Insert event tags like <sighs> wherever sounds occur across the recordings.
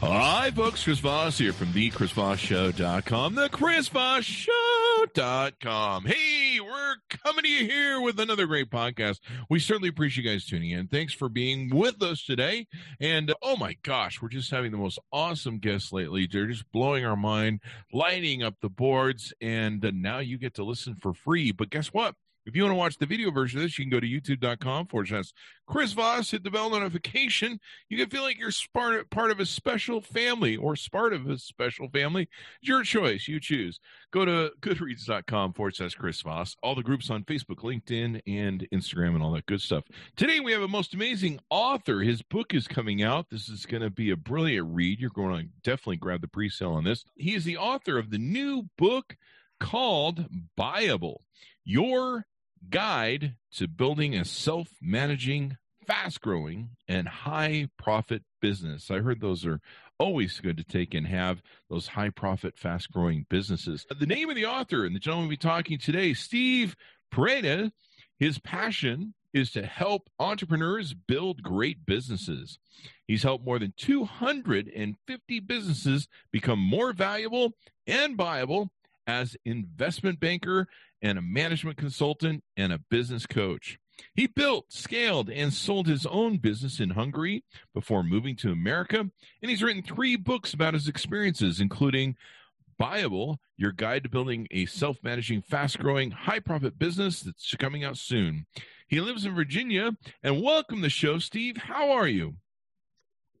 Hi, folks. Chris Voss here from the ChrisVossShow.com, the ChrisVossShow.com. Hey, we're coming to you here with another great podcast. We certainly appreciate you guys tuning in. Thanks for being with us today. And uh, oh my gosh, we're just having the most awesome guests lately. They're just blowing our mind, lighting up the boards, and uh, now you get to listen for free. But guess what? If you want to watch the video version of this, you can go to youtube.com forward slash Chris Voss, hit the bell notification. You can feel like you're part of a special family or part of a special family. It's your choice. You choose. Go to goodreads.com forward slash Chris Voss. All the groups on Facebook, LinkedIn, and Instagram, and all that good stuff. Today, we have a most amazing author. His book is coming out. This is going to be a brilliant read. You're going to definitely grab the pre sale on this. He is the author of the new book called Buyable. Your guide to building a self managing, fast growing, and high profit business. I heard those are always good to take and have those high profit, fast growing businesses. The name of the author and the gentleman we'll be talking today, Steve Preda, his passion is to help entrepreneurs build great businesses. He's helped more than 250 businesses become more valuable and buyable as investment banker and a management consultant and a business coach. He built, scaled, and sold his own business in Hungary before moving to America, and he's written three books about his experiences, including Buyable, Your Guide to Building a Self Managing, Fast Growing, High Profit Business that's coming out soon. He lives in Virginia, and welcome to the show, Steve. How are you?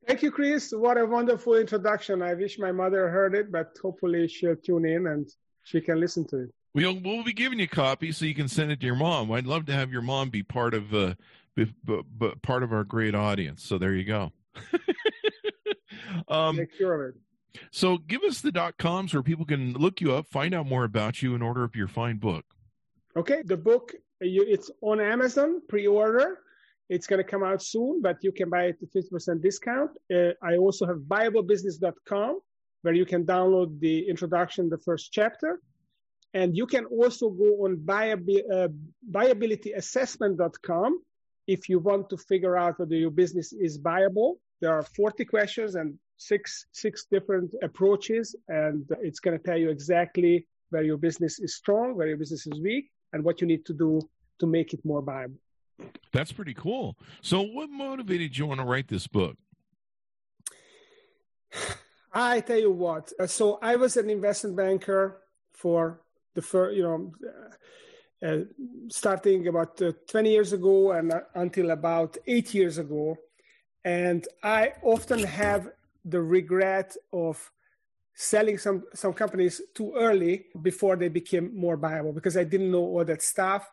Thank you, Chris. What a wonderful introduction. I wish my mother heard it, but hopefully she'll tune in and she can listen to it. We'll we'll be giving you a copy so you can send it to your mom. I'd love to have your mom be part of uh, be, part of our great audience. So there you go. <laughs> um, Make sure of it. So give us the dot coms where people can look you up, find out more about you, and order up your fine book. Okay, the book it's on Amazon pre-order. It's going to come out soon, but you can buy it at 50% discount. Uh, I also have buyablebusiness.com where you can download the introduction, the first chapter. And you can also go on uh, buyabilityassessment.com if you want to figure out whether your business is buyable. There are 40 questions and six, six different approaches, and it's going to tell you exactly where your business is strong, where your business is weak, and what you need to do to make it more buyable. That's pretty cool. So, what motivated you want to write this book? <sighs> I tell you what. Uh, so I was an investment banker for the first, you know, uh, uh, starting about uh, 20 years ago and uh, until about eight years ago. And I often have the regret of selling some, some companies too early before they became more buyable because I didn't know all that stuff.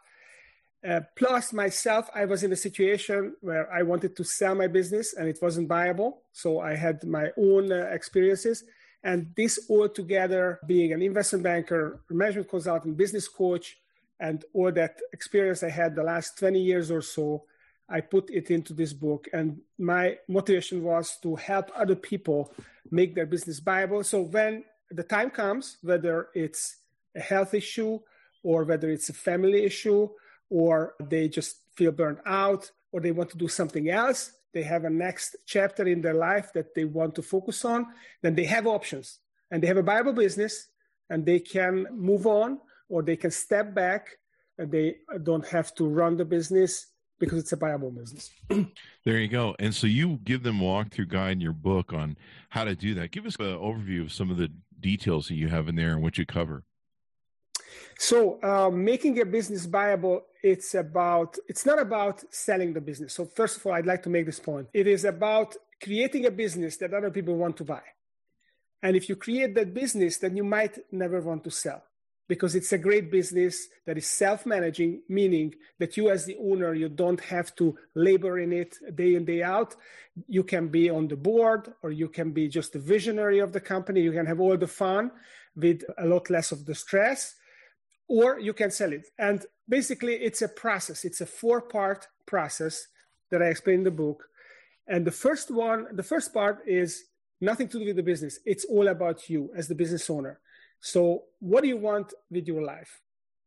Uh, plus, myself, I was in a situation where I wanted to sell my business and it wasn't buyable. So I had my own uh, experiences. And this all together, being an investment banker, management consultant, business coach, and all that experience I had the last 20 years or so, I put it into this book. And my motivation was to help other people make their business buyable. So when the time comes, whether it's a health issue or whether it's a family issue, or they just feel burnt out or they want to do something else they have a next chapter in their life that they want to focus on then they have options and they have a buyable business and they can move on or they can step back and they don't have to run the business because it's a buyable business. <clears throat> there you go. And so you give them a walkthrough guide in your book on how to do that. Give us an overview of some of the details that you have in there and what you cover. So uh, making a business buyable, it's about it's not about selling the business. So first of all, I'd like to make this point. It is about creating a business that other people want to buy. And if you create that business, then you might never want to sell because it's a great business that is self-managing meaning that you as the owner you don't have to labor in it day in day out you can be on the board or you can be just the visionary of the company you can have all the fun with a lot less of the stress or you can sell it and basically it's a process it's a four part process that i explain in the book and the first one the first part is nothing to do with the business it's all about you as the business owner so, what do you want with your life?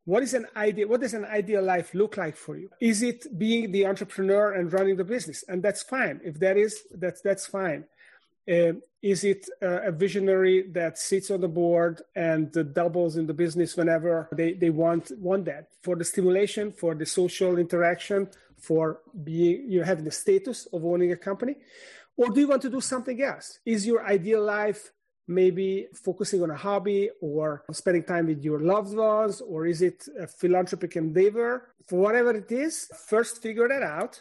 What is an idea? What does an ideal life look like for you? Is it being the entrepreneur and running the business? And that's fine. If that is, that's that's fine. Uh, is it uh, a visionary that sits on the board and uh, doubles in the business whenever they, they want want that? For the stimulation, for the social interaction, for being you having the status of owning a company, or do you want to do something else? Is your ideal life maybe focusing on a hobby or spending time with your loved ones? Or is it a philanthropic endeavor? For whatever it is first figure that out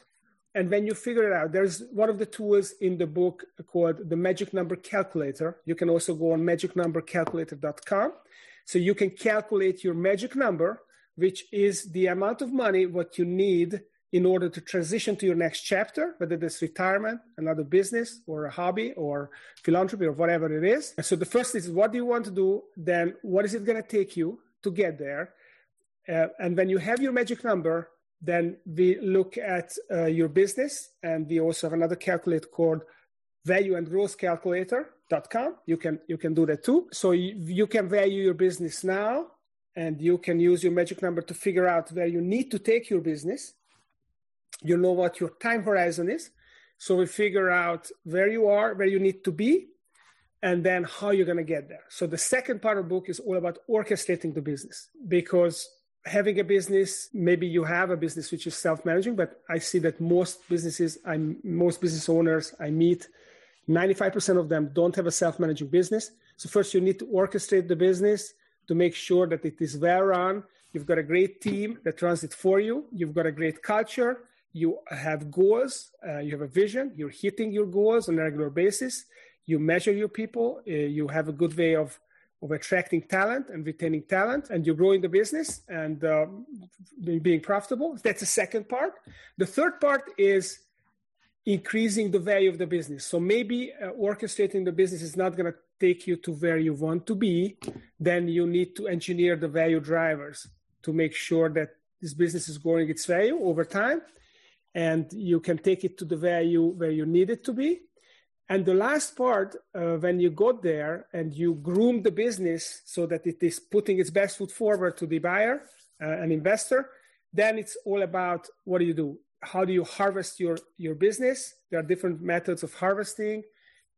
and when you figure it out there's one of the tools in the book called the magic number calculator you can also go on magicnumbercalculator.com so you can calculate your magic number which is the amount of money what you need in order to transition to your next chapter, whether it's retirement, another business, or a hobby, or philanthropy, or whatever it is. And so the first is what do you want to do? Then what is it going to take you to get there? Uh, and when you have your magic number, then we look at uh, your business, and we also have another calculator called value and growth calculator.com. You can you can do that too. So you, you can value your business now, and you can use your magic number to figure out where you need to take your business you know what your time horizon is. So we figure out where you are, where you need to be, and then how you're going to get there. So the second part of the book is all about orchestrating the business because having a business, maybe you have a business which is self-managing, but I see that most businesses, I'm most business owners I meet, 95% of them don't have a self-managing business. So first you need to orchestrate the business to make sure that it is well run. You've got a great team that runs it for you. You've got a great culture you have goals, uh, you have a vision, you're hitting your goals on a regular basis, you measure your people, uh, you have a good way of, of attracting talent and retaining talent, and you're growing the business and um, being profitable. That's the second part. The third part is increasing the value of the business. So maybe uh, orchestrating the business is not going to take you to where you want to be. Then you need to engineer the value drivers to make sure that this business is growing its value over time and you can take it to the value where you need it to be. And the last part, uh, when you got there and you groom the business so that it is putting its best foot forward to the buyer, uh, an investor, then it's all about what do you do? How do you harvest your, your business? There are different methods of harvesting.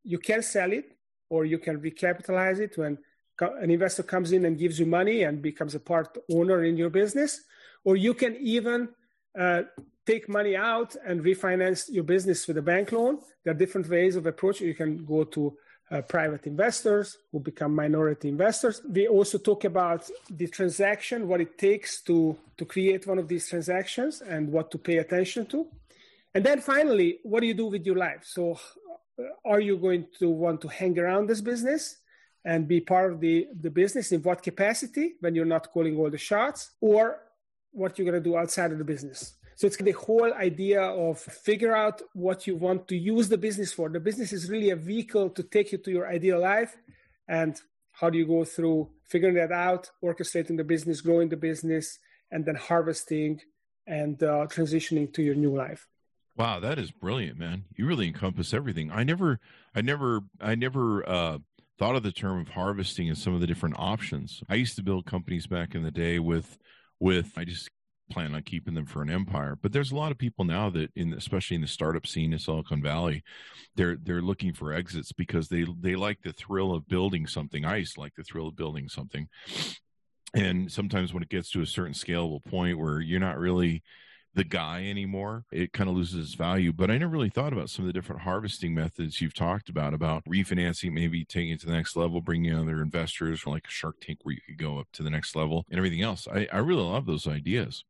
You can sell it or you can recapitalize it when an investor comes in and gives you money and becomes a part owner in your business. Or you can even uh, take money out and refinance your business with a bank loan. There are different ways of approach. You can go to uh, private investors who become minority investors. We also talk about the transaction, what it takes to, to create one of these transactions and what to pay attention to. And then finally, what do you do with your life? So, uh, are you going to want to hang around this business and be part of the, the business? In what capacity when you're not calling all the shots? Or what you're going to do outside of the business? So it's the whole idea of figure out what you want to use the business for. The business is really a vehicle to take you to your ideal life. And how do you go through figuring that out, orchestrating the business, growing the business, and then harvesting and uh, transitioning to your new life. Wow, that is brilliant, man. You really encompass everything. I never, I never, I never uh, thought of the term of harvesting and some of the different options. I used to build companies back in the day with, with mm-hmm. I just plan on keeping them for an empire. But there's a lot of people now that in especially in the startup scene in Silicon Valley, they're they're looking for exits because they they like the thrill of building something. I used to like the thrill of building something. And sometimes when it gets to a certain scalable point where you're not really the guy anymore, it kind of loses its value. But I never really thought about some of the different harvesting methods you've talked about, about refinancing, maybe taking it to the next level, bringing in other investors, like a Shark Tank where you could go up to the next level and everything else. I, I really love those ideas.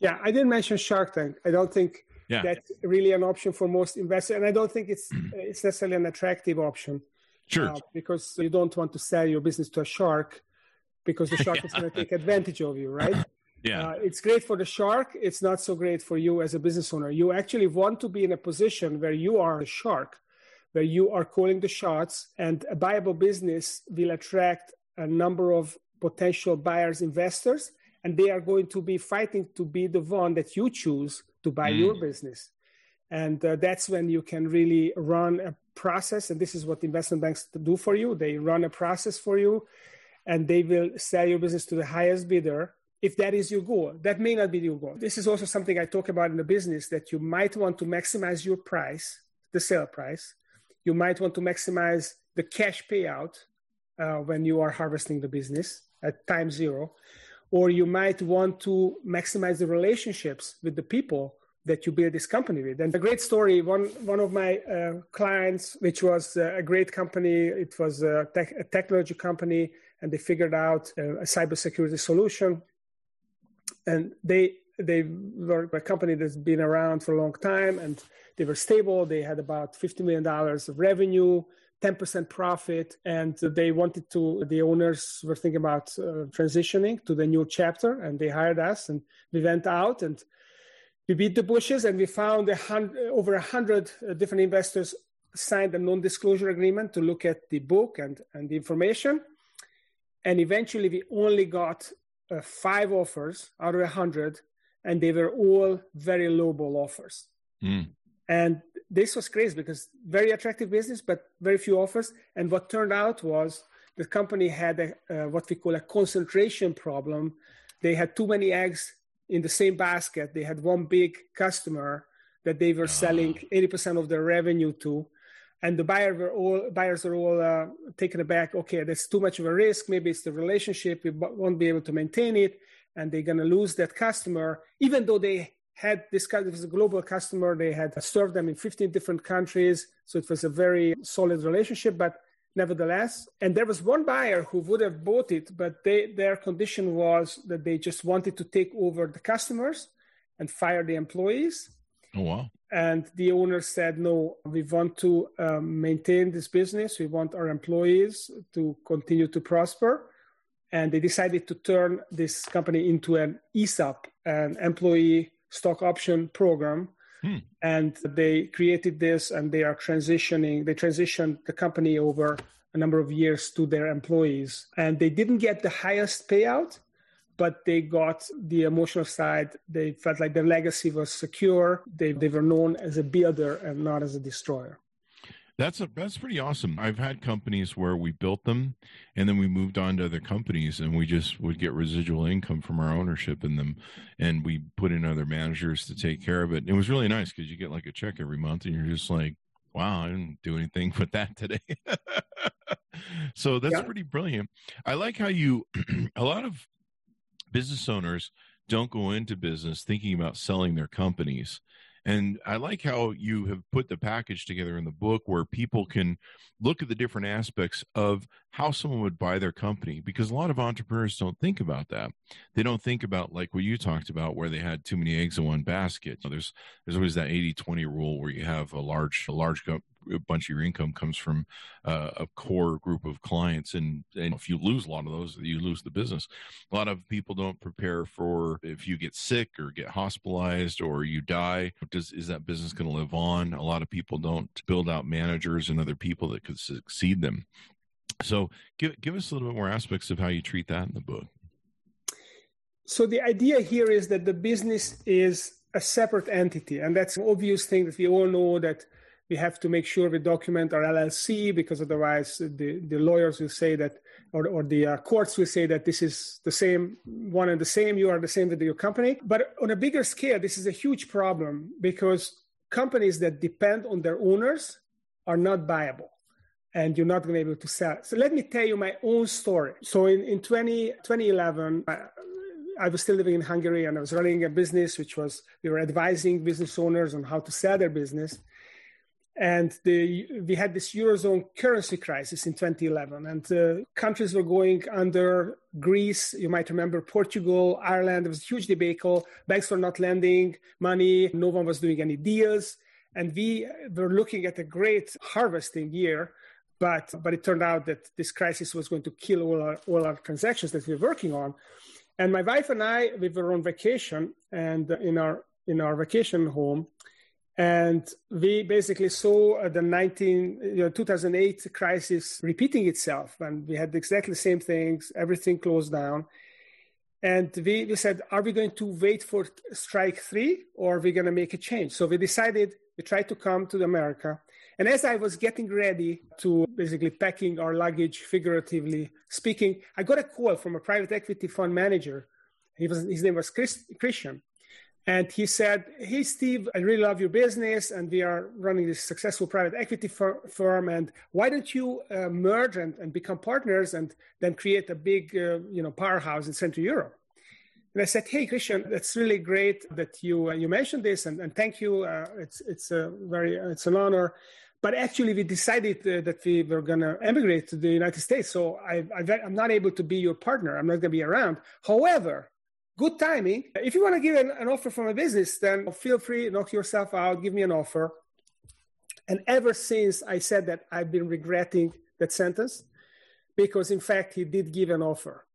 Yeah, I didn't mention Shark Tank. I don't think yeah. that's really an option for most investors, and I don't think it's <clears throat> it's necessarily an attractive option. Sure, uh, because you don't want to sell your business to a shark, because the shark is going <laughs> to take advantage of you, right? Yeah. Uh, it's great for the shark. It's not so great for you as a business owner. You actually want to be in a position where you are a shark, where you are calling the shots, and a buyable business will attract a number of potential buyers, investors, and they are going to be fighting to be the one that you choose to buy mm. your business. And uh, that's when you can really run a process. And this is what investment banks do for you. They run a process for you and they will sell your business to the highest bidder if that is your goal. That may not be your goal. This is also something I talk about in the business that you might want to maximize your price, the sale price. You might want to maximize the cash payout uh, when you are harvesting the business at time zero. Or you might want to maximize the relationships with the people that you build this company with. And a great story, one, one of my uh, clients, which was uh, a great company, it was a, tech, a technology company, and they figured out a, a cybersecurity solution. And they they were a company that's been around for a long time and they were stable. They had about $50 million of revenue, 10% profit. And they wanted to, the owners were thinking about uh, transitioning to the new chapter and they hired us and we went out and we beat the bushes and we found a hundred, over uh, different investors signed a non-disclosure agreement to look at the book and, and the information. And eventually we only got uh, five offers out of a hundred and they were all very lowball offers. Mm. And this was crazy because very attractive business, but very few offers. And what turned out was the company had a, uh, what we call a concentration problem. They had too many eggs in the same basket. They had one big customer that they were uh. selling 80% of their revenue to. And the buyer were all, buyers are all uh, taken aback. Okay, that's too much of a risk. Maybe it's the relationship. We won't be able to maintain it. And they're going to lose that customer, even though they had this kind of a global customer. They had served them in 15 different countries. So it was a very solid relationship. But nevertheless. And there was one buyer who would have bought it, but they, their condition was that they just wanted to take over the customers and fire the employees. Oh, wow. And the owner said, no, we want to um, maintain this business. We want our employees to continue to prosper. And they decided to turn this company into an ESOP, an employee stock option program Hmm. And they created this and they are transitioning, they transitioned the company over a number of years to their employees. And they didn't get the highest payout, but they got the emotional side. They felt like their legacy was secure. They, they were known as a builder and not as a destroyer. That's a that's pretty awesome. I've had companies where we built them and then we moved on to other companies and we just would get residual income from our ownership in them and we put in other managers to take care of it. And it was really nice because you get like a check every month and you're just like, wow, I didn't do anything <laughs> with that today. <laughs> so that's yeah. pretty brilliant. I like how you <clears throat> a lot of business owners don't go into business thinking about selling their companies and I like how you have put the package together in the book where people can look at the different aspects of how someone would buy their company because a lot of entrepreneurs don't think about that. They don't think about like what you talked about where they had too many eggs in one basket. There's there's always that 80-20 rule where you have a large a large a bunch of your income comes from uh, a core group of clients and, and if you lose a lot of those you lose the business. A lot of people don't prepare for if you get sick or get hospitalized or you die does is that business going to live on? A lot of people don't build out managers and other people that could succeed them. So give, give us a little bit more aspects of how you treat that in the book. So the idea here is that the business is a separate entity and that's an obvious thing that we all know that we have to make sure we document our LLC because otherwise the, the lawyers will say that, or, or the uh, courts will say that this is the same, one and the same, you are the same with your company. But on a bigger scale, this is a huge problem because companies that depend on their owners are not buyable and you're not going to be able to sell. So let me tell you my own story. So in, in 20, 2011, I, I was still living in Hungary and I was running a business, which was, we were advising business owners on how to sell their business and the, we had this eurozone currency crisis in 2011 and uh, countries were going under greece you might remember portugal ireland there was a huge debacle banks were not lending money no one was doing any deals and we were looking at a great harvesting year but but it turned out that this crisis was going to kill all our all our transactions that we were working on. And my wife and I we were on vacation and in our in our vacation home, and we basically saw uh, the 19 you know, 2008 crisis repeating itself, and we had exactly the same things. Everything closed down. And we, we said, are we going to wait for strike three or are we going to make a change? So we decided we tried to come to America. And as I was getting ready to basically packing our luggage, figuratively speaking, I got a call from a private equity fund manager. He was, his name was Chris, Christian. And he said, Hey, Steve, I really love your business, and we are running this successful private equity fir- firm. And why don't you uh, merge and, and become partners and then create a big uh, you know, powerhouse in Central Europe? And I said, "Hey, Christian, that's really great that you uh, you mentioned this, and, and thank you. Uh, it's it's a very it's an honor." But actually, we decided uh, that we were going to emigrate to the United States. So I, I, I'm not able to be your partner. I'm not going to be around. However, good timing. If you want to give an, an offer from a business, then feel free, knock yourself out, give me an offer. And ever since I said that, I've been regretting that sentence because, in fact, he did give an offer.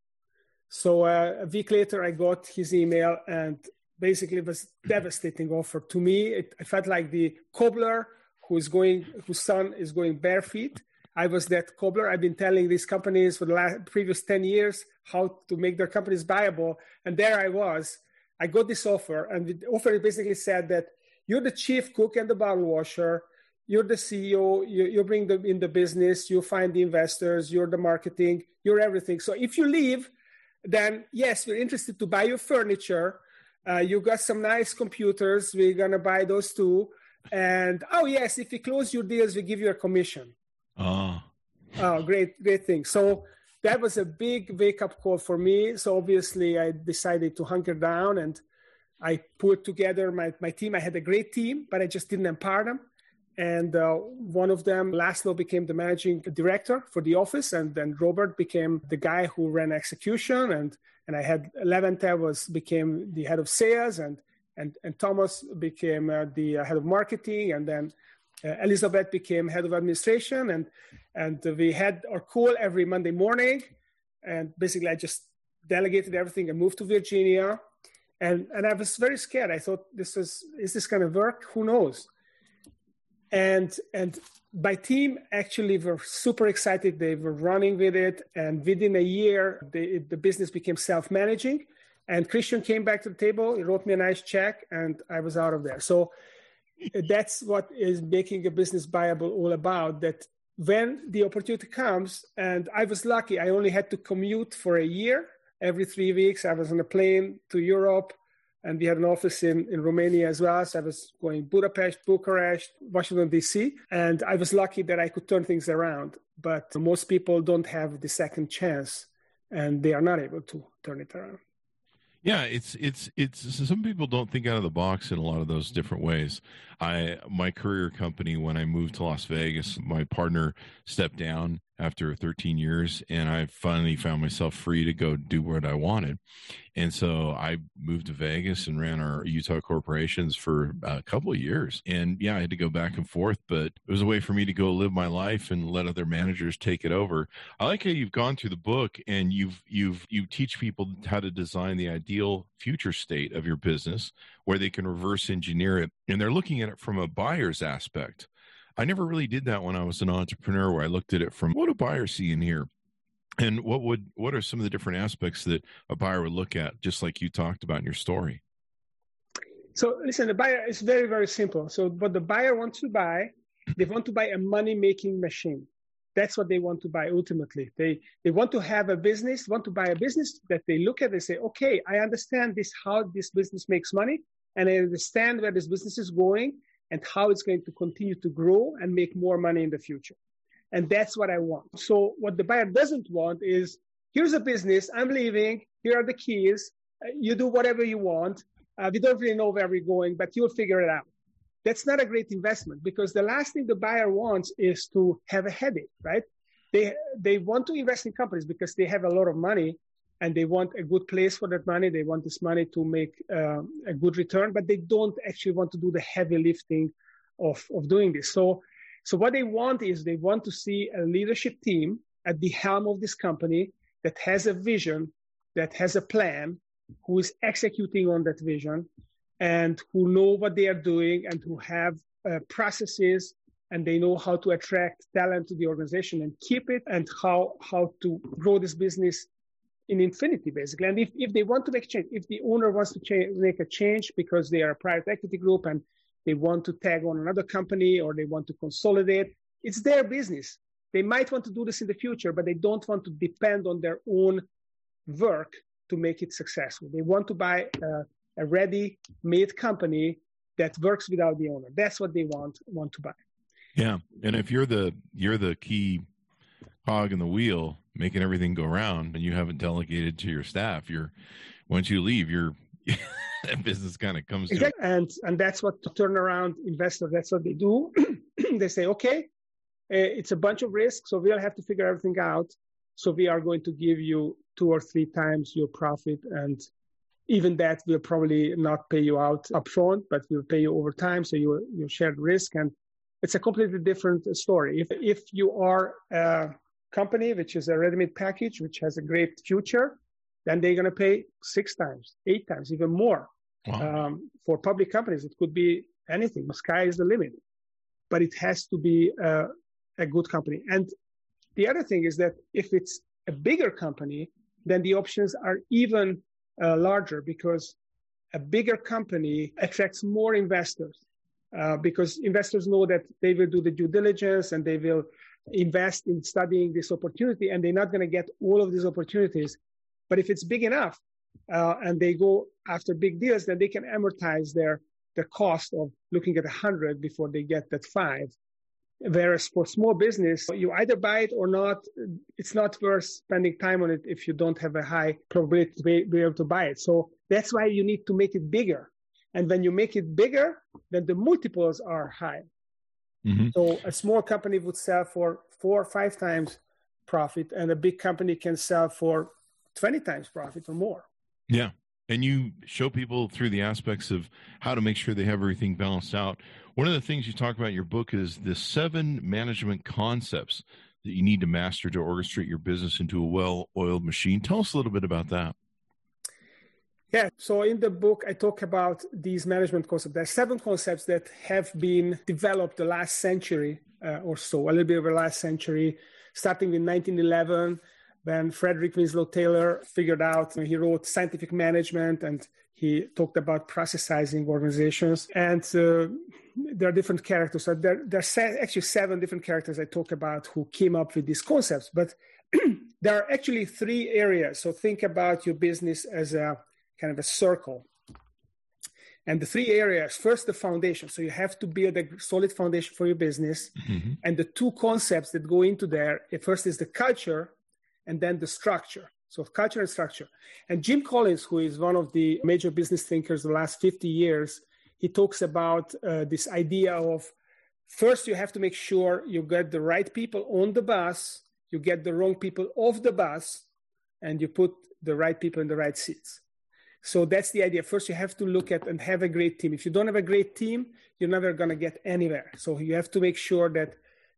So uh, a week later, I got his email, and basically, it was devastating offer to me. It, I felt like the cobbler who is going, whose son is going barefoot. I was that cobbler. I've been telling these companies for the last previous 10 years how to make their companies buyable. And there I was. I got this offer, and the offer basically said that you're the chief cook and the bottle washer. You're the CEO. You, you bring them in the business. You find the investors. You're the marketing. You're everything. So if you leave, then yes, we're interested to buy your furniture. Uh, you got some nice computers. We're gonna buy those too. And oh yes, if you close your deals, we give you a commission. Oh, oh, great, great thing. So that was a big wake up call for me. So obviously, I decided to hunker down and I put together my, my team. I had a great team, but I just didn't empower them. And uh, one of them, Laszlo, became the managing director for the office, and then Robert became the guy who ran execution. And and I had Levente was became the head of sales, and and and Thomas became uh, the uh, head of marketing, and then Uh, Elizabeth became head of administration, and and we had our call every Monday morning, and basically I just delegated everything and moved to Virginia, and and I was very scared. I thought this is is this going to work? Who knows? and and my team actually were super excited. They were running with it. And within a year the, the business became self-managing. And christian came back to the table. He wrote me a nice check and i was out of there. So <laughs> that's what is making a business buyable all about that when the opportunity comes and i was lucky i only had to commute for a year every three weeks i was on a plane to europe and we had an office in, in Romania as well. So I was going Budapest, Bucharest, Washington, D.C. And I was lucky that I could turn things around. But most people don't have the second chance and they are not able to turn it around. Yeah, it's it's it's some people don't think out of the box in a lot of those different ways. I my career company when I moved to Las Vegas, my partner stepped down after 13 years and I finally found myself free to go do what I wanted. And so I moved to Vegas and ran our Utah corporations for a couple of years. And yeah, I had to go back and forth, but it was a way for me to go live my life and let other managers take it over. I like how you've gone through the book and you've you've you teach people how to design the ideal future state of your business where they can reverse engineer it. And they're looking at it from a buyer's aspect. I never really did that when I was an entrepreneur where I looked at it from what do buyers see in here? and what would what are some of the different aspects that a buyer would look at just like you talked about in your story? So listen the buyer is very very simple. So what the buyer wants to buy <clears throat> they want to buy a money making machine. That's what they want to buy ultimately. They they want to have a business want to buy a business that they look at and say okay i understand this how this business makes money and i understand where this business is going and how it's going to continue to grow and make more money in the future and that's what I want. So what the buyer doesn't want is here's a business, I'm leaving, here are the keys, uh, you do whatever you want. Uh, we don't really know where we're going, but you'll figure it out. That's not a great investment because the last thing the buyer wants is to have a headache, right? They, they want to invest in companies because they have a lot of money and they want a good place for that money. They want this money to make uh, a good return, but they don't actually want to do the heavy lifting of, of doing this. So So what they want is they want to see a leadership team at the helm of this company that has a vision, that has a plan, who is executing on that vision, and who know what they are doing and who have uh, processes and they know how to attract talent to the organization and keep it and how how to grow this business in infinity basically. And if, if they want to make change if the owner wants to change, make a change because they are a private equity group and they want to tag on another company or they want to consolidate it's their business. They might want to do this in the future but they don't want to depend on their own work to make it successful. They want to buy a, a ready made company that works without the owner. That's what they want want to buy. Yeah. And if you're the you're the key cog in the wheel making everything go around and you haven't delegated to your staff you're once you leave you're <laughs> business kind of comes exactly. to and and that's what turnaround investor that's what they do. <clears throat> They say okay uh, it's a bunch of risks so we'll have to figure everything out. So we are going to give you two or three times your profit and even that will probably not pay you out upfront but will pay you over time so you you share the risk. And it's a completely different story. If if you are uh, company, which is a ready-made package, which has a great future, then they're going to pay six times, eight times, even more. Wow. Um, for public companies, it could be anything. The sky is the limit, but it has to be uh, a good company. And the other thing is that if it's a bigger company, then the options are even uh, larger because a bigger company attracts more investors uh, because investors know that they will do the due diligence and they will invest in studying this opportunity and they're not going to get all of these opportunities. But if it's big enough uh, and they go after big deals, then they can amortize their, the cost of looking at a hundred before they get that five. Whereas for small business, you either buy it or not. It's not worth spending time on it if you don't have a high probability to be able to buy it. So that's why you need to make it bigger. And when you make it bigger, then the multiples are high. Mm-hmm. So a small company would sell for four or five times profit, and a big company can sell for 20 times profit or more. Yeah. And you show people through the aspects of how to make sure they have everything balanced out. One of the things you talk about in your book is the seven management concepts that you need to master to orchestrate your business into a well oiled machine. Tell us a little bit about that. Yeah, so in the book, I talk about these management concepts. There are seven concepts that have been developed the last century uh, or so, a little bit over the last century, starting in 1911 when Frederick Winslow Taylor figured out, he wrote Scientific Management and he talked about processizing organizations. And uh, there are different characters. So there, there are actually seven different characters I talk about who came up with these concepts. But <clears throat> there are actually three areas. So think about your business as a kind of a circle. And the three areas first, the foundation. So you have to build a solid foundation for your business. Mm-hmm. And the two concepts that go into there first is the culture and then the structure. So culture and structure. And Jim Collins, who is one of the major business thinkers the last 50 years, he talks about uh, this idea of first you have to make sure you get the right people on the bus, you get the wrong people off the bus, and you put the right people in the right seats. So that's the idea. First, you have to look at and have a great team. If you don't have a great team, you're never going to get anywhere. So you have to make sure that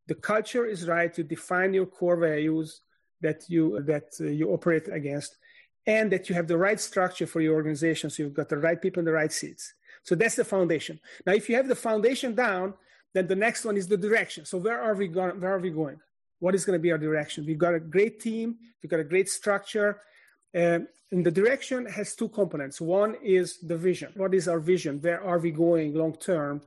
the culture is right. You define your core values that you that uh, you operate against, and that you have the right structure for your organization. So you've got the right people in the right seats. So that's the foundation. Now, if you have the foundation down, then the next one is the direction. So where are we going? Where are we going? What is going to be our direction? We've got a great team. We've got a great structure uh, and the direction has two components. One is the vision. What is our vision? Where are we going long term?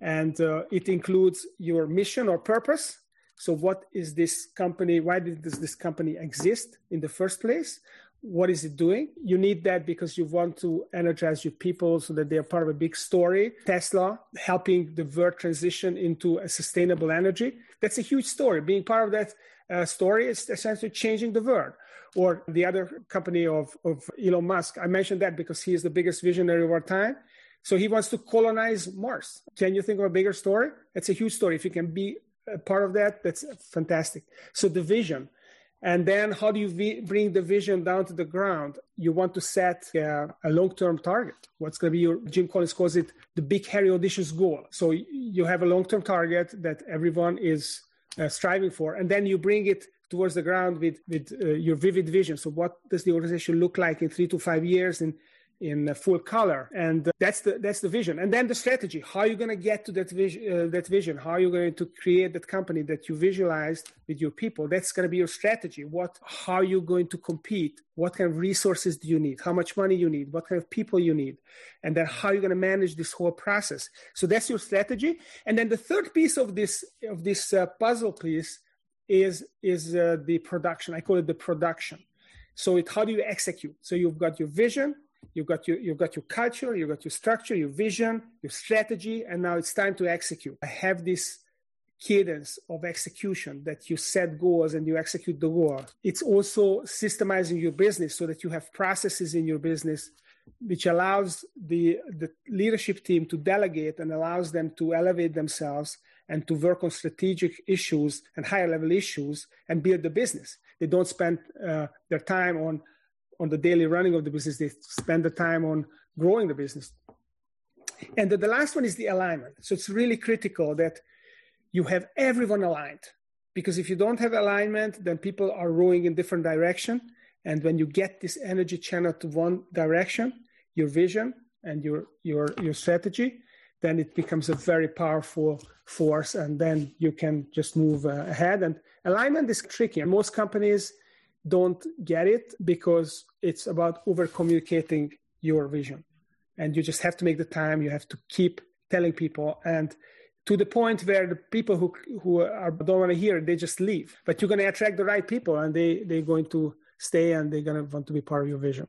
And uh, it includes your mission or purpose. So, what is this company? Why does this company exist in the first place? What is it doing? You need that because you want to energize your people so that they are part of a big story. Tesla helping the world transition into a sustainable energy. That's a huge story. Being part of that uh, story is essentially changing the world or the other company of, of Elon Musk. I mentioned that because he is the biggest visionary of our time. So he wants to colonize Mars. Can you think of a bigger story? It's a huge story. If you can be a part of that, that's fantastic. So the vision. And then how do you vi- bring the vision down to the ground? You want to set uh, a long-term target. What's going to be your, Jim Collins calls it the big, hairy, audacious goal. So you have a long-term target that everyone is uh, striving for. And then you bring it towards the ground with, with uh, your vivid vision. So what does the organization look like in three to five years? And in full color. And that's the that's the vision. And then the strategy. How are you going to get to that vision uh, that vision? How are you going to create that company that you visualized with your people? That's going to be your strategy. What how are you going to compete? What kind of resources do you need? How much money you need? What kind of people you need? And then how are you going to manage this whole process? So that's your strategy. And then the third piece of this of this uh, puzzle piece is is uh, the production. I call it the production. So it how do you execute? So you've got your vision You've got your, you've got your culture, you've got your structure, your vision, your strategy, and now it's time to execute. I have this cadence of execution that you set goals and you execute the goal. It's also systemizing your business so that you have processes in your business which allows the, the leadership team to delegate and allows them to elevate themselves and to work on strategic issues and higher level issues and build the business. They don't spend uh, their time on on the daily running of the business. They spend the time on growing the business. And the, the last one is the alignment. So it's really critical that you have everyone aligned because if you don't have alignment, then people are rowing in different direction. And when you get this energy channel to one direction, your vision and your your your strategy, then it becomes a very powerful force, and then you can just move uh, ahead. And alignment is tricky. And most companies don't get it because it's about over communicating your vision. And you just have to make the time you have to keep telling people. And to the point where the people who who are, don't want to hear they just leave. But you're going to attract the right people and they they're going to stay and they're going to want to be part of your vision.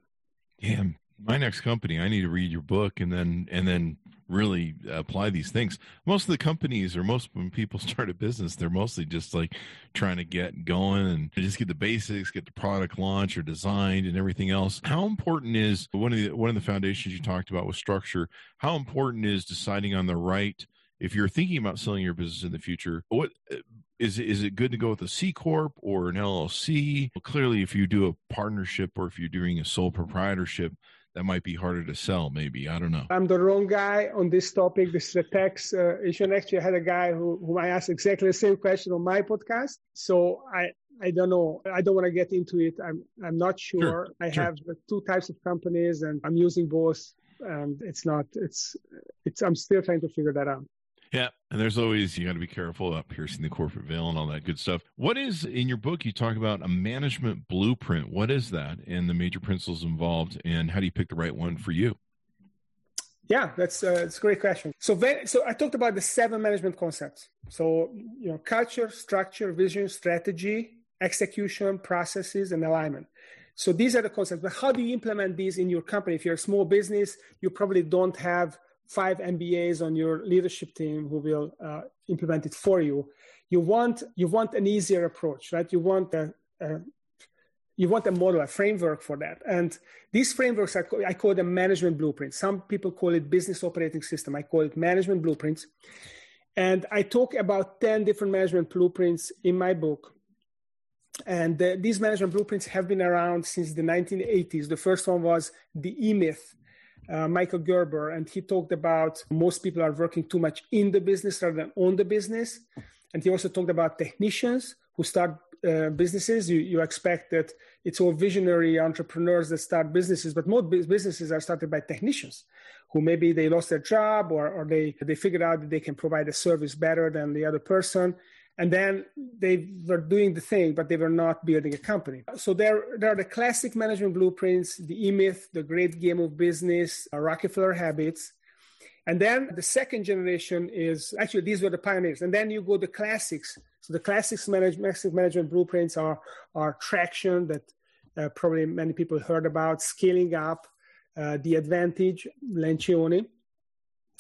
Yeah my next company i need to read your book and then and then really apply these things. Most of the companies, or most when people <laughs> start a business, they're mostly just like trying to get going and just get the basics, get the product launched or designed and everything else. How important is one of the one of the foundations you talked about with structure? How important is deciding on the right? If you're thinking about selling your business in the future, what uh, is is it good to go with a C corp or an LLC? Well, clearly, if you do a partnership or if you're doing a sole proprietorship, that might be harder to sell maybe. I don't know. I'm the wrong guy on this topic. This is a tax uh, issue. Actually i had a guy who, who i asked exactly the same question on my podcast. So i i don't know. I don't want to get into it. I'm i'm not sure, sure. I sure. have two types of companies and i'm using both and it's not it's it's i'm still trying to figure that out yeah, and there's always you got to be careful about piercing the corporate veil and all that good stuff. What is in your book? You talk about a management blueprint. What is that, and the major principles involved, and how do you pick the right one for you? Yeah, that's uh, that's a great question. So, so I talked about the seven management concepts. So, you know, culture, structure, vision, strategy, execution, processes, and alignment. So these are the concepts. But how do you implement these in your company? If you're a small business, you probably don't have five MBAs on your leadership team who will uh, implement it for you. You want you want an easier approach, right? You want a, a you want a model, a framework for that. And these frameworks are I call them management blueprints. Some people call it business operating system. I call it management blueprints. And I talk about 10 different management blueprints in my book. And uh, these management blueprints have been around since the 1980s. The first one was the E Myth, uh, Michael Gerber, and he talked about most people are working too much in the business rather than on the business. And he also talked about technicians who start uh, businesses. You, you expect that it's all visionary entrepreneurs that start businesses, but most businesses are started by technicians who maybe they lost their job or, or they, they figured out that they can provide a service better than the other person and then they were doing the thing, but they were not building a company. So there, there are the classic management blueprints, the E-Myth, the Great Game of Business, uh, Rockefeller Habits. And then the second generation is actually these were the pioneers. And then you go the classics. So the classics management, management blueprints are, are traction that uh, probably many people heard about, scaling up, uh, the advantage, Lencioni.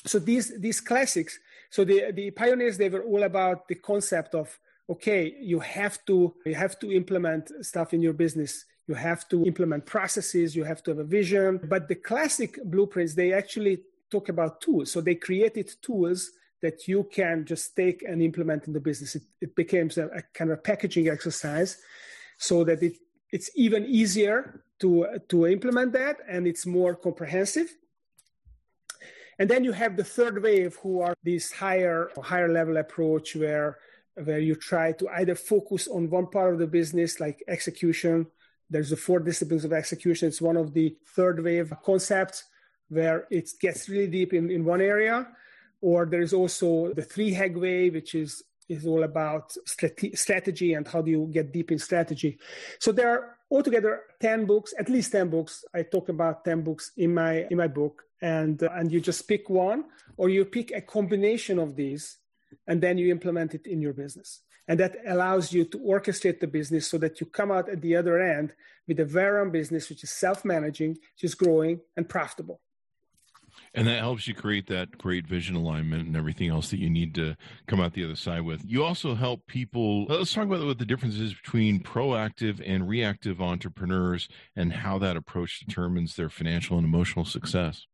So these, these classics so the, the pioneers, they were all about the concept of, okay, you have to, you have to implement stuff in your business. You have to implement processes. You have to have a vision. But the classic blueprints, they actually talk about tools. So they created tools that you can just take and implement in the business. It, it becomes a, a kind of a packaging exercise so that it, it's even easier to, to implement that and it's more comprehensive. And then you have the third wave who are this higher, higher level approach where, where you try to either focus on one part of the business like execution. There's the four disciplines of execution. It's one of the third wave concepts where it gets really deep in, in one area. Or there's also the three HAG Way, which is is all about strategy and how do you get deep in strategy. So there are altogether 10 books, at least 10 books. I talk about 10 books in my in my book and uh, and you just pick one or you pick a combination of these and then you implement it in your business. And that allows you to orchestrate the business so that you come out at the other end with a very own business which is self-managing, which is growing and profitable and that helps you create that great vision alignment and everything else that you need to come out the other side with. You also help people let's talk about what the difference is between proactive and reactive entrepreneurs and how that approach determines their financial and emotional success.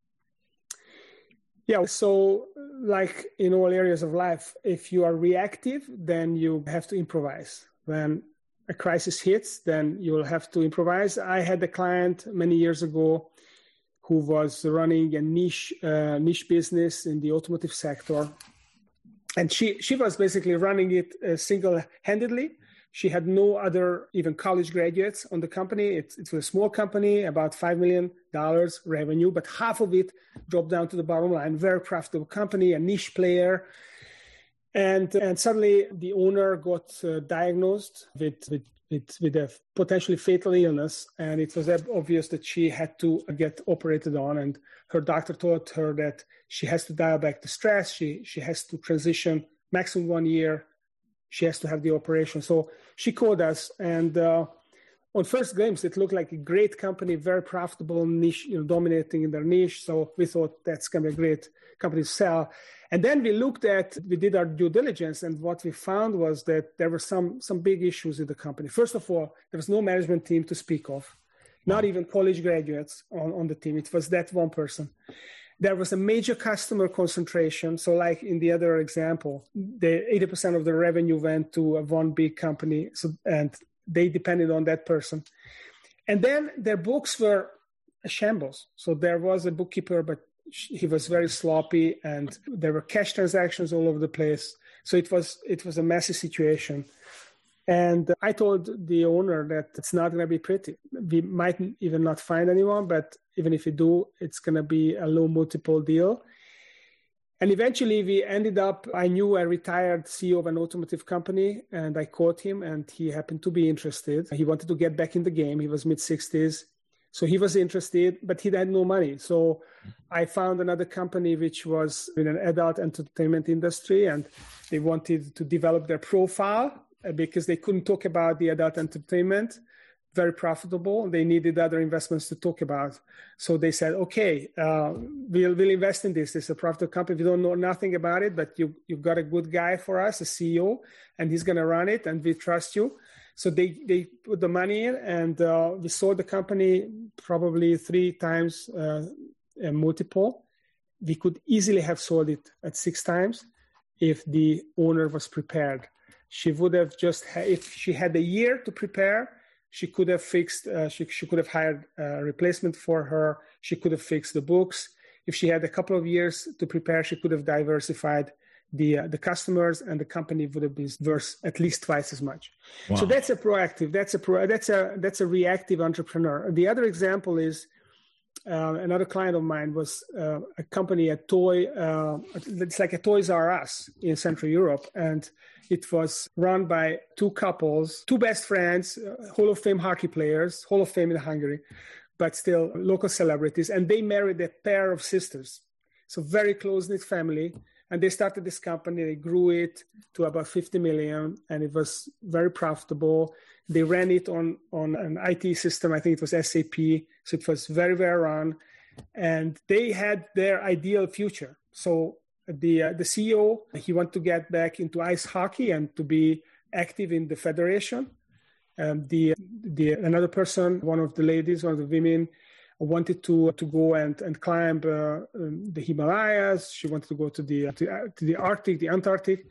Yeah so like in all areas of life if you are reactive then you have to improvise. When a crisis hits then you'll have to improvise. I had a client many years ago who was running a niche uh, niche business in the automotive sector, and she she was basically running it uh, single handedly. She had no other even college graduates on the company. It, it was a small company, about five million dollars revenue, but half of it dropped down to the bottom line. Very profitable company, a niche player. And, and suddenly the owner got uh, diagnosed with, with with, with a potentially fatal illness, and it was obvious that she had to get operated on. And her doctor told her that she has to dial back the stress. She she has to transition maximum one year. She has to have the operation. So she called us, and uh, on first glimpse, it looked like a great company, very profitable niche, you know, dominating in their niche. So we thought that's going to be a great company to sell. And then we looked at, we did our due diligence, and what we found was that there were some some big issues in the company. First of all, there was no management team to speak of, not mm. even college graduates on, on the team. It was that one person. There was a major customer concentration. So, like in the other example, the 80% of the revenue went to one big company, so and they depended on that person. And then their books were a shambles. So there was a bookkeeper, but he was very sloppy and there were cash transactions all over the place so it was it was a messy situation and i told the owner that it's not going to be pretty we might even not find anyone but even if we do it's going to be a low multiple deal and eventually we ended up i knew a retired ceo of an automotive company and i called him and he happened to be interested he wanted to get back in the game he was mid 60s so he was interested, but he had no money. So I found another company which was in an adult entertainment industry, and they wanted to develop their profile uh, because they couldn't talk about the adult entertainment. Very profitable. They needed other investments to talk about. So they said, "Okay, uh, we'll we'll invest in this. This is a profitable company. We don't know nothing about it, but you you've got a good guy for us, a CEO, and he's going to run it, and we trust you." So they, they put the money in, and uh, we sold the company probably three times uh, multiple. We could easily have sold it at six times if the owner was prepared. She would have just, ha- if she had a year to prepare, she could have fixed, uh, she, she could have hired a replacement for her. She could have fixed the books. If she had a couple of years to prepare, she could have diversified the uh, the customers and the company would have been worth at least twice as much. Wow. So that's a proactive. That's a pro, that's a that's a reactive entrepreneur. The other example is uh, another client of mine was uh, a company, a toy. Uh, it's like a Toys R Us in Central Europe, and it was run by two couples, two best friends, uh, Hall of Fame hockey players, Hall of Fame in Hungary, but still local celebrities, and they married a pair of sisters. So very close knit family and they started this company they grew it to about 50 million and it was very profitable. They ran it on on an it system i think it was sap so it was very well run. And they had their ideal future. So the uh, the ceo he wanted to get back into ice hockey and to be active in the federation. Um, the the another person one of the ladies one of the women wanted to to go and and climb uh, um, the Himalayas. She wanted to go to the to, uh, to, the Arctic, the Antarctic,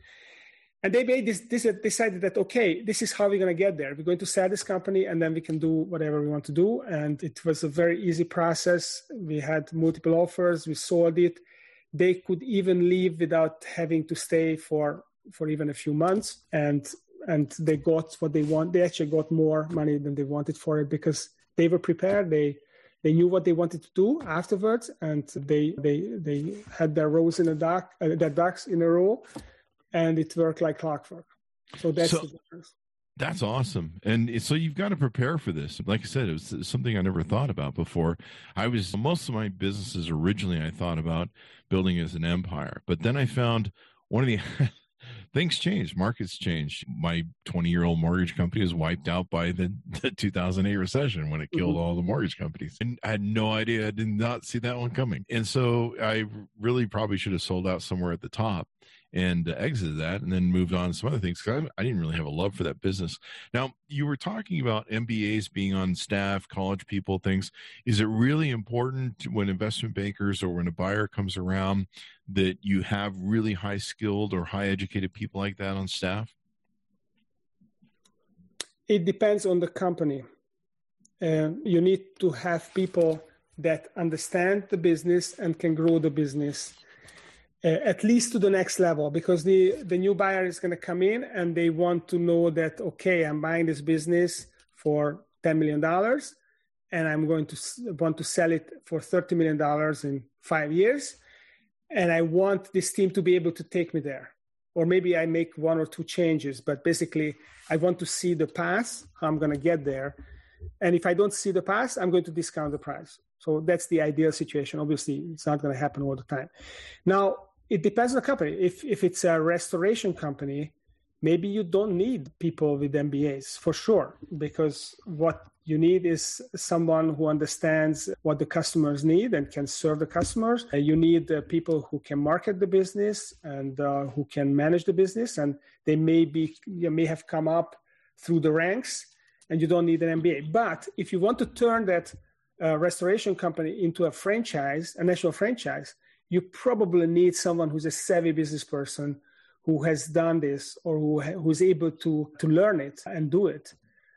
and they made this, this decided that okay this is how we're going to get there. We're going to sell this company and then we can do whatever we want to do. And it was a very easy process. We had multiple offers. We sold it. They could even leave without having to stay for for even a few months. And and they got what they want. They actually got more money than they wanted for it because they were prepared. They they knew what they wanted to do afterwards and they they they had their rows in a duck uh, their ducks in a row and it worked like clockwork. So that's so, the difference. That's awesome. And so you've got to prepare for this. Like I said, it was something I never thought about before. I was most of my businesses originally I thought about building as an empire, but then I found one of the <laughs> things changed, markets changed. My 20 year old mortgage company was wiped out by the, <laughs> the 2008 recession when it killed mm-hmm. all the mortgage companies. And I had no idea. I did not see that one coming. And so I really probably should have sold out somewhere at the top and uh, exited that and then moved on to some other things because I, I, didn't really have a love for that business. Now, you were talking about MBAs being on staff, college people, things. Is it really important when investment bankers or when a buyer comes around that you have really high skilled or high educated people like that on staff? It depends on the company. Uh, you need to have people that understand the business and can grow the business Uh, at least to the next level because the the new buyer is going to come in and they want to know that okay i'm buying this business for 10 million dollars and i'm going to want to sell it for 30 million dollars in 5 years and i want this team to be able to take me there. Or maybe i make one or two changes but basically i want to see the path how i'm going to get there. And if i don't see the path i'm going to discount the price. So that's the ideal situation. Obviously it's not going to happen all the time. Now it depends on the company. If if it's a restoration company, maybe you don't need people with MBAs for sure, because what you need is someone who understands what the customers need and can serve the customers. Uh, you need uh, people who can market the business and uh, who can manage the business, and they may be you may have come up through the ranks, and you don't need an MBA. But if you want to turn that uh, restoration company into a franchise, a national franchise, you probably need someone who's a savvy business person who has done this or who who's able to to learn it and do it.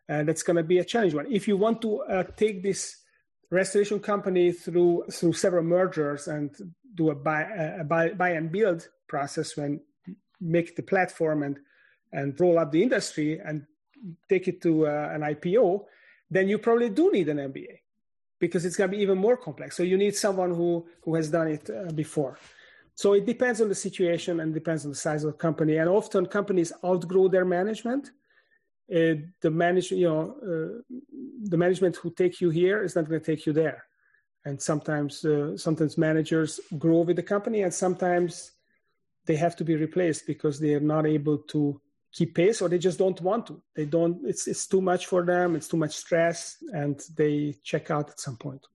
And that's going to be a challenge one. If you want to uh, take this restoration company through through several mergers and do a buy, a buy, buy and build process when make the platform and and roll up the industry and take it to uh, an IPO then you probably do need an MBA because it's going to be even more complex. So you need someone who who has done it uh, before. So it depends on the situation and depends on the size of the company. And often companies outgrow their management. Uh, the manage, you know, uh, the management who take you here is not going to take you there. And sometimes, uh, sometimes managers grow with the company, and sometimes they have to be replaced because they are not able to keep pace or they just don't want to. They don't it's it's too much for them it's too much stress and they check out at some point.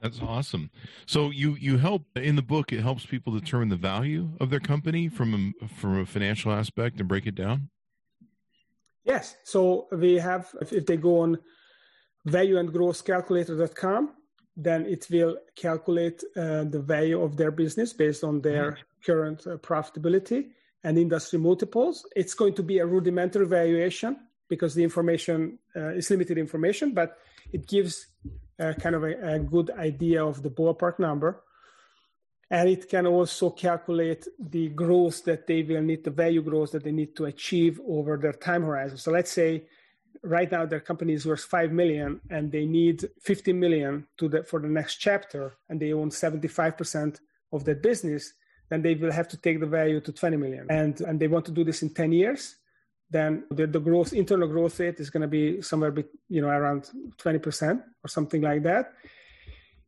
That's awesome. So you you help in the book it helps people determine the value of their company from a, from a financial aspect and break it down? Yes. So we have if they go on valueandgrowthcalculator.com then it will calculate uh, the value of their business based on their mm-hmm. current uh, profitability and industry multiples. It's going to be a rudimentary valuation because the information uh, is limited information, but it gives uh, kind of a, a, good idea of the ballpark number. And it can also calculate the growth that they will need, the value growth that they need to achieve over their time horizon. So let's say right now their company is worth 5 million and they need 50 million to the, for the next chapter and they own 75% of that business then they will have to take the value to 20 million. And, and they want to do this in 10 years, then the, the growth, internal growth rate is going to be somewhere, be, you know, around 20% or something like that.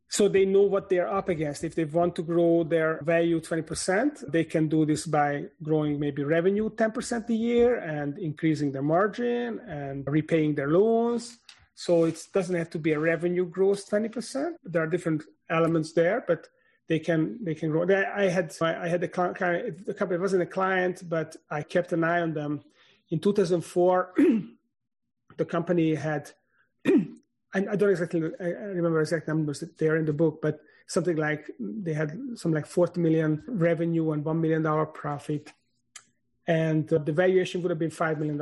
So they know what they're up against. If they want to grow their value 20%, they can do this by growing maybe revenue 10% a year and increasing their margin and repaying their loans. So it doesn't have to be a revenue growth 20%. There are different elements there, but they can they can grow. I had I had a client. The company wasn't a client, but I kept an eye on them. In 2004, <clears throat> the company had. <clears throat> I don't exactly I remember exact numbers that they are in the book, but something like they had some like 40 million revenue and one million dollar profit, and the valuation would have been $5 million.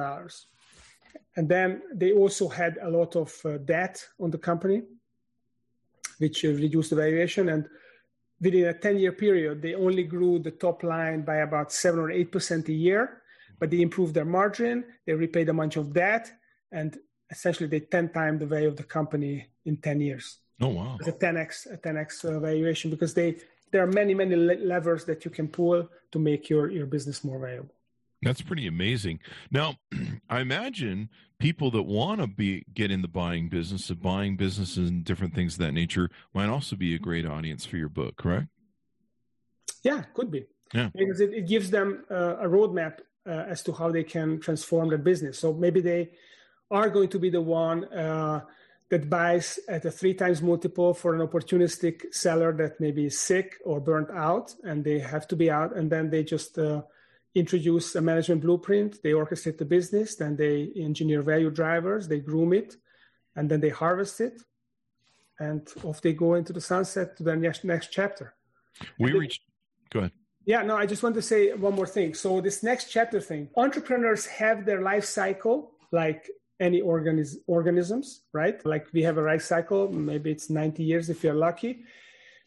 And then they also had a lot of uh, debt on the company, which uh, reduced the valuation. And within a 10 year period, they only grew the top line by about 7 or 8% a year, but they improved their margin, they repaid a bunch of debt, and essentially they 10 times the value of the company in 10 years. Oh, wow. It's a 10x, a 10x uh, valuation because they, there are many, many levers that you can pull to make your, your business more valuable. That's pretty amazing. Now, <clears throat> I imagine people that want to be get in the buying business of buying businesses and different things of that nature might also be a great audience for your book, correct? Yeah, could be. Yeah, because it, it gives them uh, a roadmap uh, as to how they can transform their business. So maybe they are going to be the one uh, that buys at a three times multiple for an opportunistic seller that maybe is sick or burnt out, and they have to be out, and then they just uh, introduce a management blueprint, they orchestrate the business, then they engineer value drivers, they groom it, and then they harvest it, and off they go into the sunset to the next next chapter. We reached. Go ahead. Yeah, no, I just want to say one more thing. So this next chapter thing, entrepreneurs have their life cycle like any organis- organisms, right? Like we have a life cycle, maybe it's 90 years if you're lucky.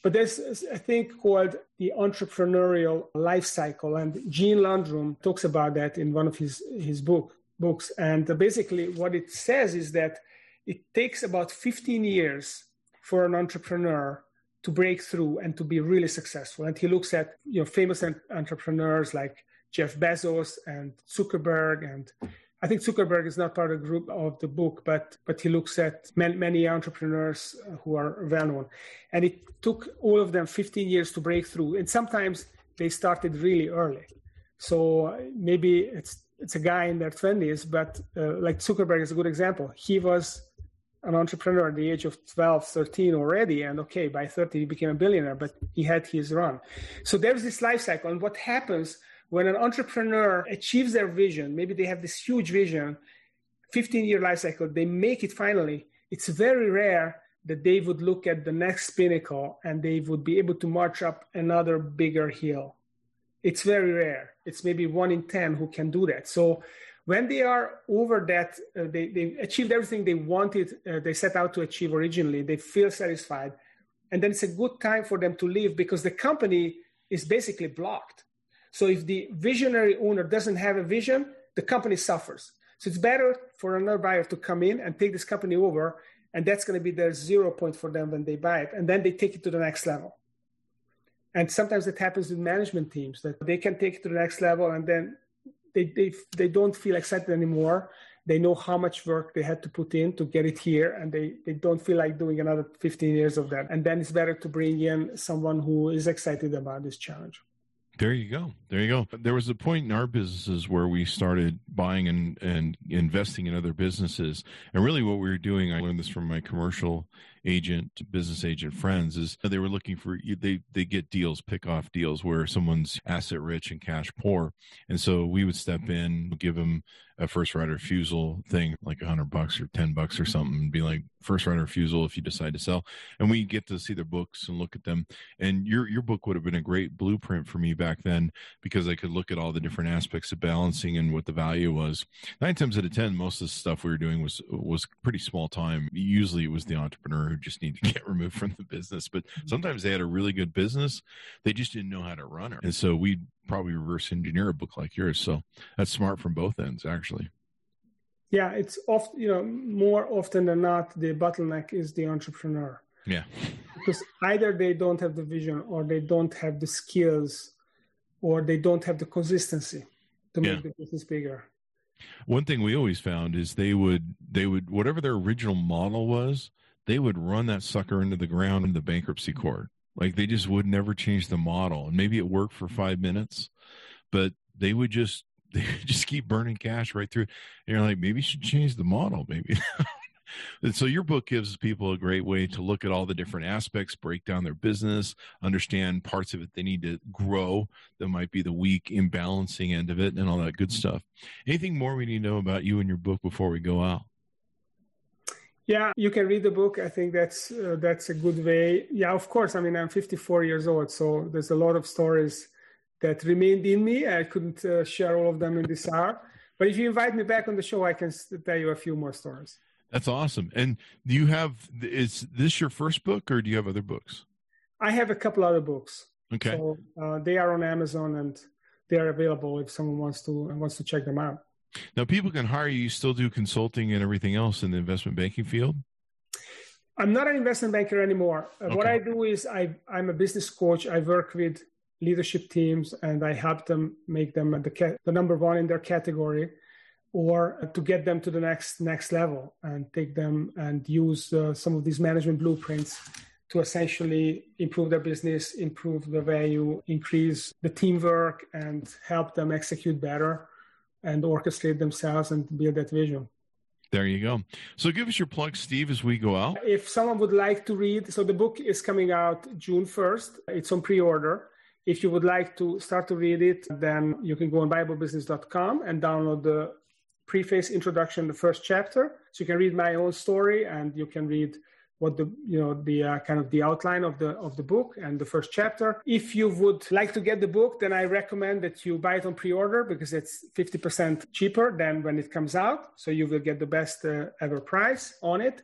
But there's a thing called the entrepreneurial life cycle, and Gene Landrum talks about that in one of his his book books. And basically, what it says is that it takes about 15 years for an entrepreneur to break through and to be really successful. And he looks at you know famous entrepreneurs like Jeff Bezos and Zuckerberg and I think Zuckerberg is not part of the group of the book, but but he looks at many, many entrepreneurs who are well known, and it took all of them 15 years to break through, and sometimes they started really early. So maybe it's it's a guy in their 20s, but uh, like Zuckerberg is a good example. He was an entrepreneur at the age of 12, 13 already, and okay, by 30 he became a billionaire, but he had his run. So there's this life cycle, and what happens when an entrepreneur achieves their vision, maybe they have this huge vision, 15 year life cycle, they make it finally, it's very rare that they would look at the next pinnacle and they would be able to march up another bigger hill. It's very rare. It's maybe one in 10 who can do that. So when they are over that, uh, they, they achieved everything they wanted, uh, they set out to achieve originally, they feel satisfied. And then it's a good time for them to leave because the company is basically blocked so if the visionary owner doesn't have a vision, the company suffers. So it's better for another buyer to come in and take this company over, and that's going to be their zero point for them when they buy it, and then they take it to the next level. And sometimes it happens with management teams that they can take it to the next level, and then they they they don't feel excited anymore. They know how much work they had to put in to get it here, and they, they don't feel like doing another 15 years of that. And then it's better to bring in someone who is excited about this challenge. There you go. There you go. There was a point in our businesses where we started buying and, and investing in other businesses. And really what we were doing, I learned this from my commercial agent, business agent friends, is they were looking for, they, they get deals, pick off deals where someone's asset rich and cash poor. And so we would step in, give them a first right refusal thing, like a hundred bucks or 10 bucks or something, and be like, first right refusal if you decide to sell. And we get to see their books and look at them. And your, your book would have been a great blueprint for me back then because I could look at all the different aspects of balancing and what the value was. Nine times out of 10, most of the stuff we were doing was, was pretty small time. Usually it was the entrepreneur who just need to <laughs> get removed from the business, but mm-hmm. sometimes they had a really good business. They just didn't know how to run it. And so we'd probably reverse engineer a book like yours. So that's smart from both ends, actually. Yeah, it's often you know more often than not the bottleneck is the entrepreneur. Yeah, because either they don't have the vision, or they don't have the skills, or they don't have the consistency to make yeah. the business bigger. One thing we always found is they would they would whatever their original model was, they would run that sucker into the ground in the bankruptcy court like they just would never change the model. And maybe it worked for five minutes, but they would just <laughs> they would just keep burning cash right through. And you're like, maybe you should change the model, maybe. <laughs> and so your book gives people a great way to look at all the different aspects, break down their business, understand parts of it they need to grow that might be the weak imbalancing end of it and all that good stuff. Anything more we need to know about you and your book before we go out? Yeah, you can read the book. I think that's uh, that's a good way. Yeah, of course. I mean, I'm 54 years old, so there's a lot of stories that remained in me. I couldn't uh, share all of them in this hour. But if you invite me back on the show, I can tell you a few more stories. That's awesome. And do you have is this your first book, or do you have other books? I have a couple other books. Okay. So uh, they are on Amazon and they are available if someone wants to wants to check them out. Now, people can hire you. You still do consulting and everything else in the investment banking field. I'm not an investment banker anymore. Okay. What I do is I I'm a business coach. I work with leadership teams and I help them make them the, the number one in their category or to get them to the next next level and take them and use uh, some of these management blueprints to essentially improve their business, improve the value, increase the teamwork, and help them execute better and orchestrate themselves and build that vision. There you go. So give us your plug, Steve, as we go out. If someone would like to read, so the book is coming out June 1st. It's on pre order. If you would like to start to read it, then you can go on BuyableBusiness.com and download the preface introduction, the first chapter. So you can read my own story and you can read what the you know the uh, kind of the outline of the of the book and the first chapter. If you would like to get the book then i recommend that you buy it on pre-order because it's 50% cheaper than when it comes out. So you will get the best uh, ever price on it.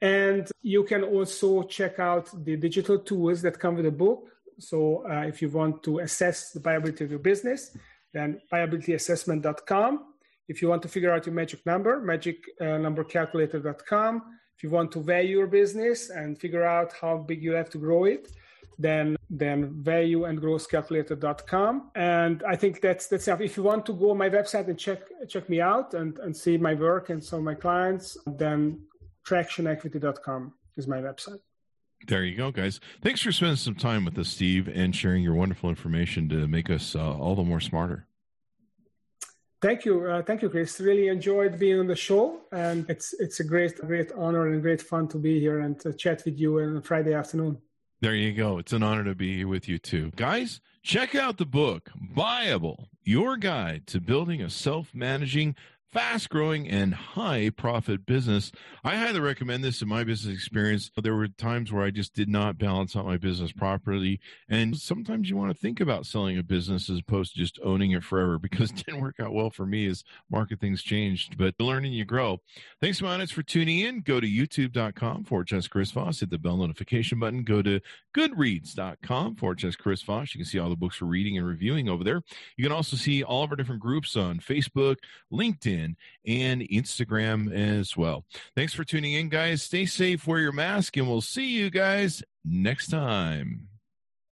And you can also check out the digital tools that come with the book. So uh, if you want to assess the buyability of your business then buyabilityassessment.com if you want to figure out your magic number magicnumbercalculator.com if you want to value your business and figure out how big you have to grow it, then then value and calculator.com. And I think that's that's enough. If you want to go on my website and check check me out and, and see my work and some of my clients, then tractionequity.com is my website. There you go, guys. Thanks for spending some time with us, Steve, and sharing your wonderful information to make us uh, all the more smarter. Thank you, uh, thank you, Chris. Really enjoyed being on the show, and it's it's a great great honor and great fun to be here and to chat with you on Friday afternoon. There you go. It's an honor to be here with you too, guys. Check out the book, Buyable: Your Guide to Building a Self-Managing fast growing and high profit business. I highly recommend this in my business experience. There were times where I just did not balance out my business properly. And sometimes you want to think about selling a business as opposed to just owning it forever <laughs> because it didn't work out well for me as market things changed. But learning, you grow. Thanks, Mountains, for tuning in. Go to youtube.com forward slash Chris Voss. Hit the bell notification button. Go to goodreads.com forward slash Chris Voss. You can see all the books we're reading and reviewing over there. You can also see all of our different groups on Facebook, LinkedIn, LinkedIn, and Instagram as well. Thanks for tuning in, guys. Stay safe, wear your mask, and we'll see you guys next time.